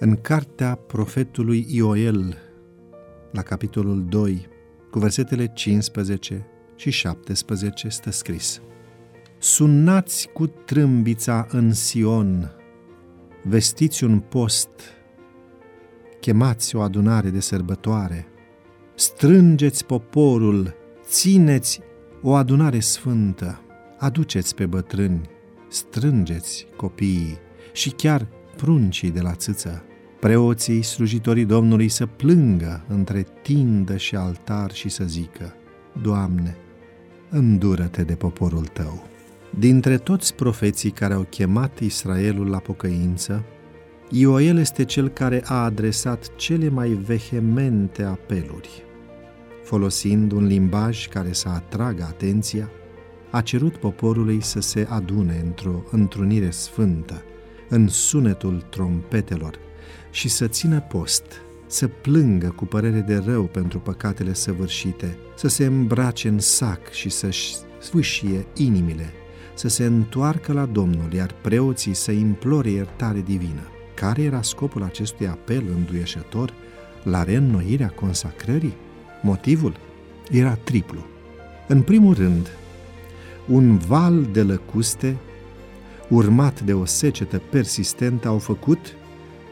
În cartea profetului Ioel, la capitolul 2, cu versetele 15 și 17, stă scris Sunați cu trâmbița în Sion, vestiți un post, chemați o adunare de sărbătoare, strângeți poporul, țineți o adunare sfântă, aduceți pe bătrâni, strângeți copiii și chiar pruncii de la țâță, preoții, slujitorii Domnului să plângă între tindă și altar și să zică, Doamne, îndură-te de poporul tău. Dintre toți profeții care au chemat Israelul la pocăință, Ioel este cel care a adresat cele mai vehemente apeluri. Folosind un limbaj care să atragă atenția, a cerut poporului să se adune într-o întrunire sfântă, în sunetul trompetelor, și să țină post, să plângă cu părere de rău pentru păcatele săvârșite, să se îmbrace în sac și să-și sfâșie inimile, să se întoarcă la Domnul, iar preoții să implore iertare divină. Care era scopul acestui apel înduieșător la reînnoirea consacrării? Motivul era triplu. În primul rând, un val de lăcuste, urmat de o secetă persistentă, au făcut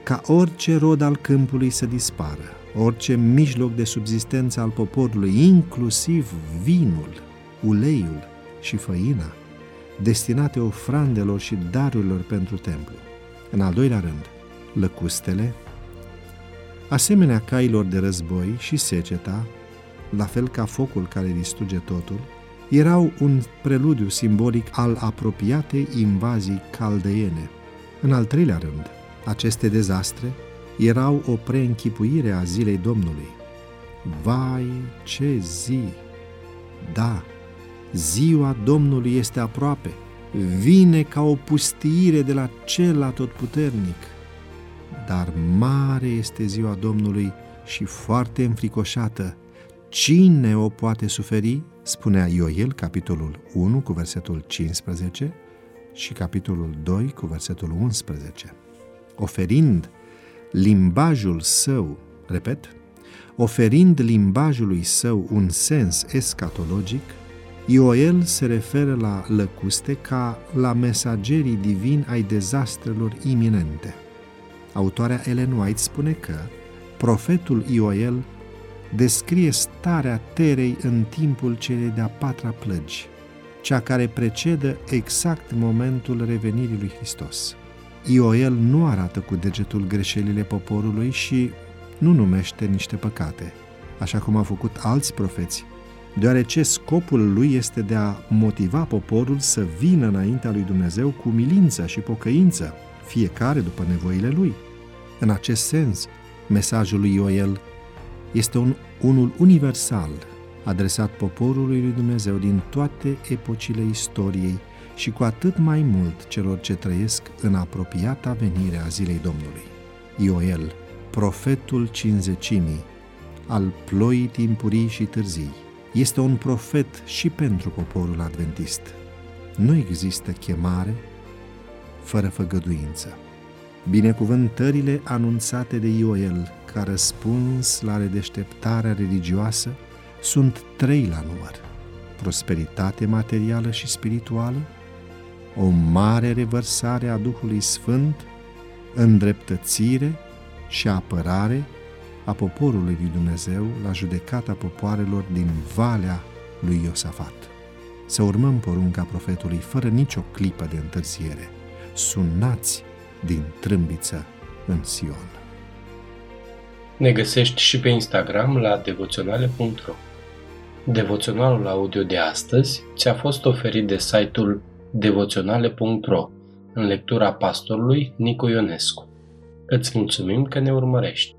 ca orice rod al câmpului să dispară, orice mijloc de subzistență al poporului, inclusiv vinul, uleiul și făina, destinate ofrandelor și darurilor pentru templu. În al doilea rând, lăcustele, asemenea cailor de război și seceta, la fel ca focul care distruge totul, erau un preludiu simbolic al apropiatei invazii caldeiene. În al treilea rând, aceste dezastre erau o preînchipuire a zilei Domnului. Vai, ce zi! Da, ziua Domnului este aproape, vine ca o pustiire de la cel atotputernic. Dar mare este ziua Domnului și foarte înfricoșată. Cine o poate suferi? Spunea Ioel, capitolul 1 cu versetul 15 și capitolul 2 cu versetul 11 oferind limbajul său, repet, oferind limbajului său un sens escatologic, Ioel se referă la lăcuste ca la mesagerii divini ai dezastrelor iminente. Autoarea Ellen White spune că profetul Ioel descrie starea terei în timpul celei de-a patra plăgi, cea care precedă exact momentul revenirii lui Hristos. Ioel nu arată cu degetul greșelile poporului și nu numește niște păcate, așa cum au făcut alți profeți, deoarece scopul lui este de a motiva poporul să vină înaintea lui Dumnezeu cu milință și pocăință, fiecare după nevoile lui. În acest sens, mesajul lui Ioel este un, unul universal, adresat poporului lui Dumnezeu din toate epocile istoriei și cu atât mai mult celor ce trăiesc în apropiata venire a zilei Domnului. Ioel, profetul cinzecimii, al ploii timpurii și târzii, este un profet și pentru poporul adventist. Nu există chemare fără făgăduință. Binecuvântările anunțate de Ioel ca răspuns la redeșteptarea religioasă sunt trei la număr. Prosperitate materială și spirituală, o mare revărsare a Duhului Sfânt, îndreptățire și apărare a poporului lui Dumnezeu la judecata popoarelor din Valea lui Iosafat. Să urmăm porunca profetului fără nicio clipă de întârziere. Sunați din trâmbiță în Sion. Ne găsești și pe Instagram la devoționale.ro Devoționalul audio de astăzi ți-a fost oferit de site-ul devoționale.ro în lectura pastorului Nicu Ionescu. Îți mulțumim că ne urmărești!